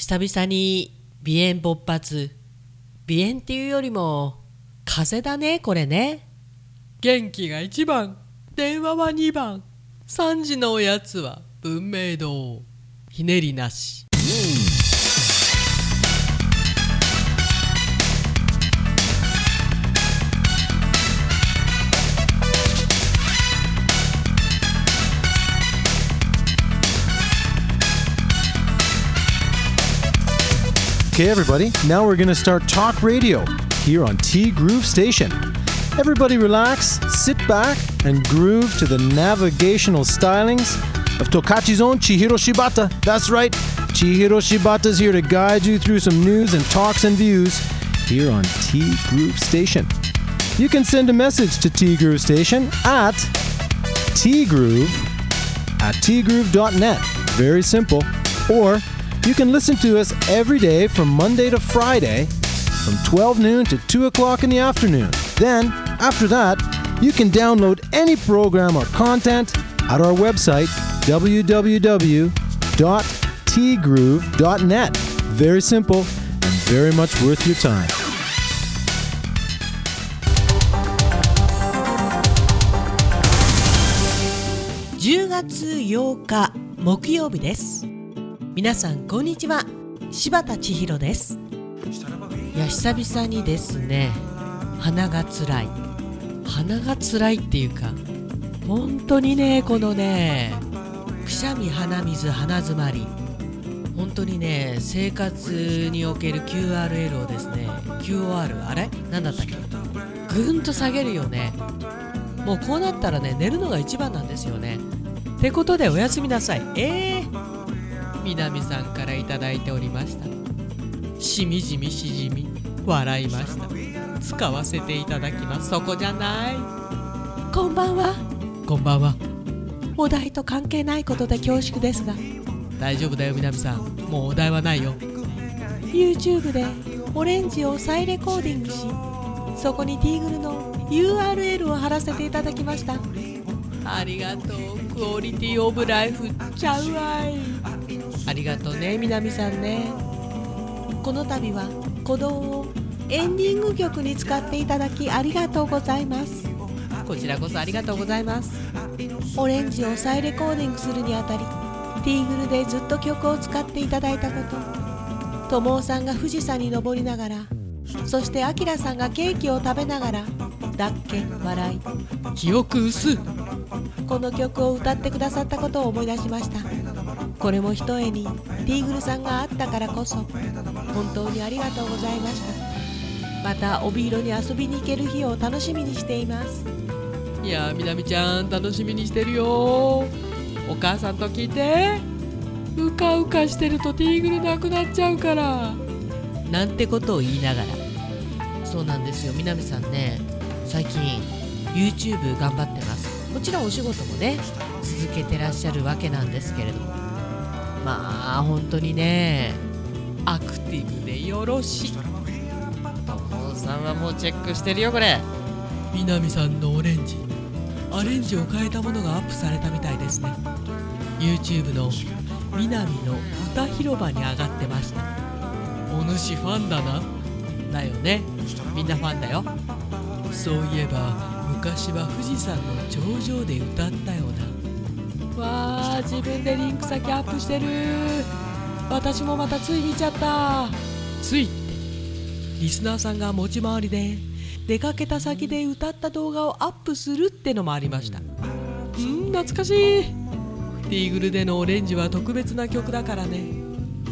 久々に鼻炎勃発。鼻炎っていうよりも風邪だねこれね。元気が1番電話は2番。3時のおやつは文明堂。ひねりなし。Okay, everybody, now we're going to start talk radio here on T Groove Station. Everybody relax, sit back, and groove to the navigational stylings of Tokachi's own Chihiro Shibata. That's right, Chihiro Shibata's here to guide you through some news and talks and views here on T Groove Station. You can send a message to T Groove Station at tgroove at tgroove.net. Very simple. Or you can listen to us every day from Monday to Friday from 12 noon to 2 o'clock in the afternoon. Then, after that, you can download any program or content at our website, www.tgroove.net. Very simple and very much worth your time. 10月8日木曜日です 皆さんこんにちは。柴田千尋です。いや久々にですね鼻がつらい。鼻がつらいっていうか本当にねこのねくしゃみ鼻水鼻詰まり。本当にね生活における QRL をですね QOR あれ？何だったっけ？ぐんと下げるよね。もうこうなったらね寝るのが一番なんですよね。ってことでおやすみなさい。えー、南さんから頂いておりました。しみじみしじみ笑いました。使わせていただきます。そこじゃない。こんばんは。こんばんは。お題と関係ないことで恐縮ですが。大丈夫だよ南さん。もうお題はないよ。YouTube でオレンジを再レコーディングしそこにティーグルの URL を貼らせていただきました。ありがとう。クオリティオブライフ。ちゃうわいありがとうね南さんね。この度は鼓動をエンディング曲に使っていただきありがとうございます。こちらこそありがとうございます。オレンジを再レコーディングするにあたりティーグルでずっと曲を使っていただいたこと友尾さんが富士山に登りながらそしてアキラさんがケーキを食べながらだっけ笑い。記憶薄この曲を歌ってくださったことを思い出しましたこれもひとえにティーグルさんがあったからこそ本当にありがとうございました。また帯広に遊びに行ける日を楽しみにしています。いやみなみちゃん楽しみにしてるよ。お母さんと聞いてうかうかしてるとティーグルなくなっちゃうから。なんてことを言いながら。そうなんですよ。南さんね最近 YouTube 頑張ってます。もちろんお仕事もね続けてらっしゃるわけなんですけれどもまあ本当にねアクティブでよろしい。友さんはもうチェックしてるよこれ。南さんのオレンジ。アレンジを変えたものがアップされたみたいですね。YouTube の南の歌広場に上がってました。お主ファンだな。だよね。みんなファンだよ。そういえば昔は富士山の頂上で歌ったような。わあ自分でリンク先アップしてる。私もまたつい見ちゃった。ついってリスナーさんが持ち回りで出かけた先で歌った動画をアップするってのもありました。うん懐かしい。ティーグルでのオレンジは特別な曲だからね。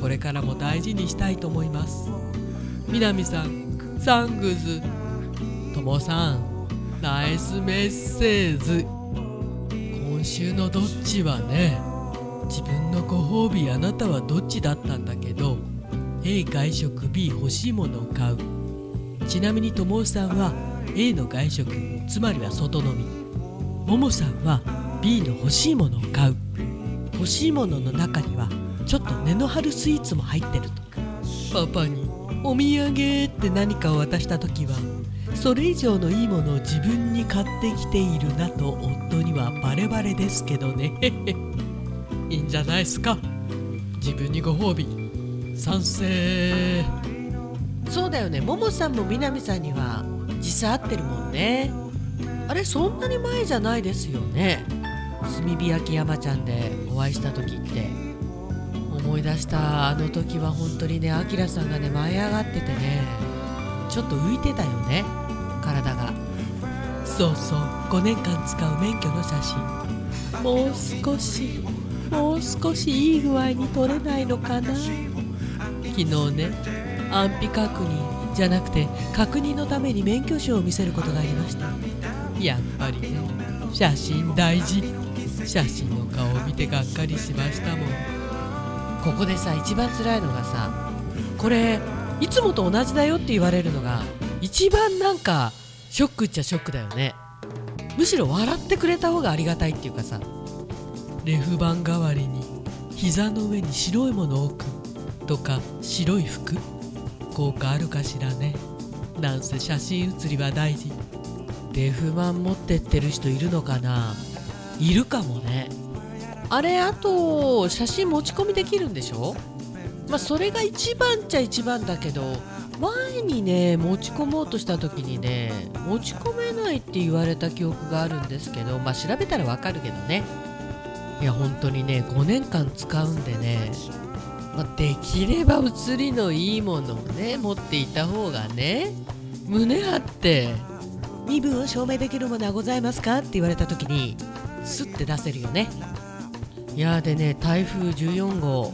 これからも大事にしたいと思います。南さんサングズ。ともさんナイスメッセージ。今週のどっちはね自分のご褒美あなたはどっちだったんだけど A 外食 B 欲しいものを買う。ちなみにともさんは A の外食つまりは外飲み。ももさんは B の欲しいものを買う。欲しいものの中にはちょっと根の張るスイーツも入ってるとパパにお土産って何かを渡した時はそれ以上のいいものを自分に買ってきているなと夫にはバレバレですけどね。いいんじゃないすか。自分にご褒美。賛成。そうだよね。ももさんも南さんには実際合ってるもんね。あれそんなに前じゃないですよね。炭火焼き山ちゃんでお会いした時って。思い出したあの時は本当にねあきらさんがね舞い上がっててねちょっと浮いてたよね体が。そうそう5年間使う免許の写真。もう少しもう少しいい具合に撮れないのかな。昨日ね安否確認じゃなくて確認のために免許証を見せることがありました。やっぱりね写真大事。写真の顔を見てがっかりしましたもん。ここでさ一番辛いのがさこれいつもと同じだよって言われるのが一番なんかショックっちゃショックだよね。むしろ笑ってくれた方がありがたいっていうかさレフ板代わりに膝の上に白いものを置くとか白い服効果あるかしらね。なんせ写真写りは大事。レフ板持ってってる人いるのかな？いるかもね。あれあと写真持ち込みできるんでしょ？まあそれが一番っちゃ一番だけど前にね持ち込もうとした時にね持ち込めないって言われた記憶があるんですけどまあ調べたらわかるけどね。いや本当にね5年間使うんでね、まあ、できれば写りのいいものをね持っていた方がね胸張って身分を証明できるものはございますか？って言われた時にスッて出せるよね。いやでね台風14号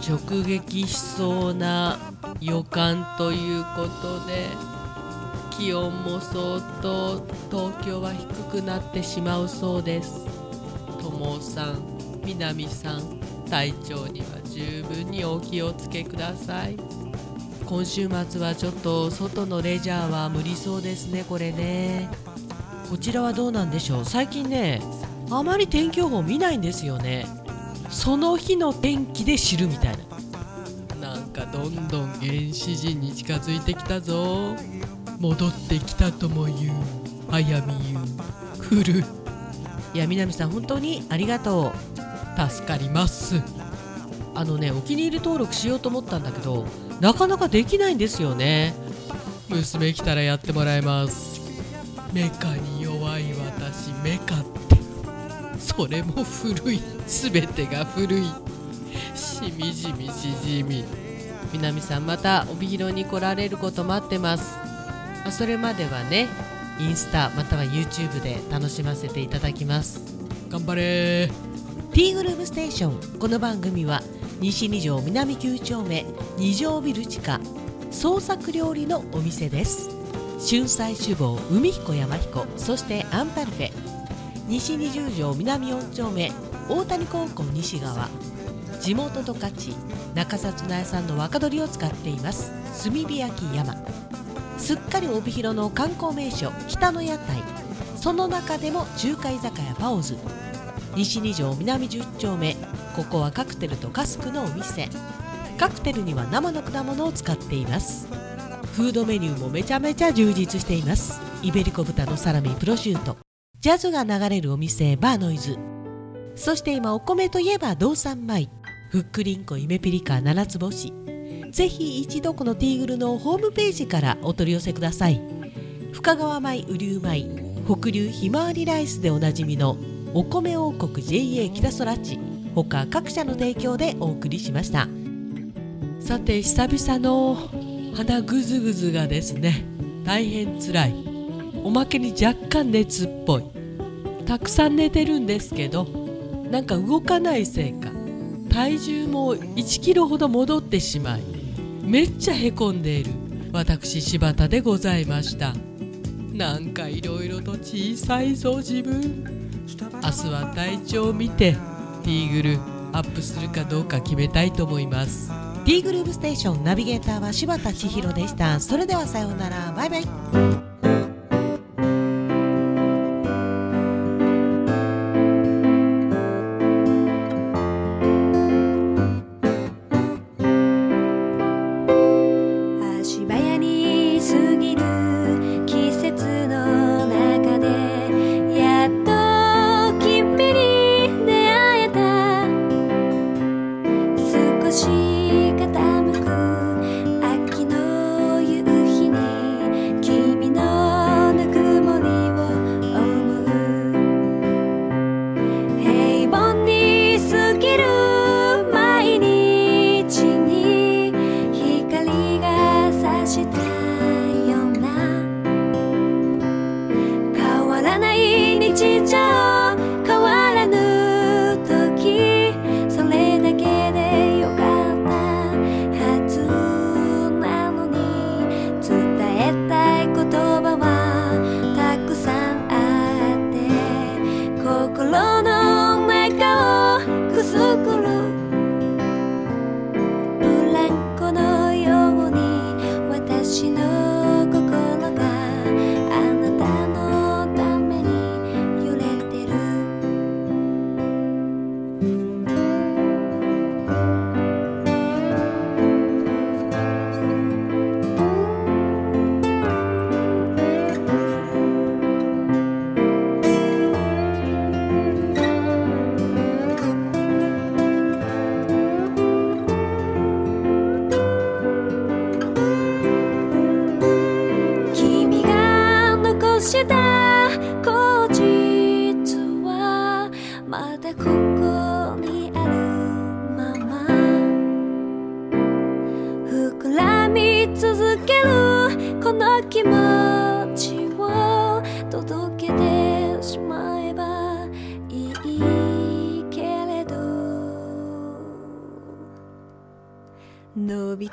直撃しそうな予感ということで気温も相当東京は低くなってしまうそうです。友さん南さん体調には十分にお気をつけください。今週末はちょっと外のレジャーは無理そうですねこれね。こちらはどうなんでしょう？最近ねあまり天気予報見ないんですよね。その日の天気で知るみたいな。なんかどんどん原始人に近づいてきたぞ。戻ってきたとも言う。早見言う来る。いや南さん本当にありがとう。助かります。あのねお気に入り登録しようと思ったんだけどなかなかできないんですよね。娘来たらやってもらいます。メカに弱い私メカってそれも古い。全てが古い。しみじみしじみ。南さんまた帯広に来られること待ってます。それまではねインスタまたは YouTube で楽しませていただきます。頑張れ。ティーグルームステーション。この番組は西二条南9丁目二条ビル地下創作料理のお店です。春菜酒房海彦山彦そしてアンパルフェ西二十条南4丁目大谷高校西側。地元十勝中札内産の若鶏を使っています。炭火焼き山。すっかり帯広の観光名所北の屋台。その中でも中華居酒屋パオズ。西二条南10丁目。ここはカクテルとカスクのお店。カクテルには生の果物を使っています。フードメニューもめちゃめちゃ充実しています。イベリコ豚のサラミプロシュート。ジャズが流れるお店バーノイズ。そして今お米といえば道産米。ふっくりんこイメピリカ七つ星。ぜひ一度このティーグルのホームページからお取り寄せください。深川米雨竜米北流ひまわりライスでおなじみのお米王国 JA 北空地。他各社の提供でお送りしました。さて久々の鼻ぐずぐずがですね大変つらい。おまけに若干熱っぽい。たくさん寝てるんですけどなんか動かないせいか体重も1キロほど戻ってしまいめっちゃへこんでいる。私柴田でございました。なんかいろいろと小さいぞ自分。明日は体調を見てティーグルアップするかどうか決めたいと思います。ティーグルーブステーションナビゲーターは柴田千尋でした。それではさようなら。バイバイ。し傾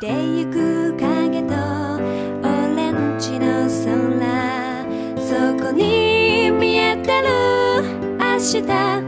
てゆく影とオレンジの空そこに見えてる明日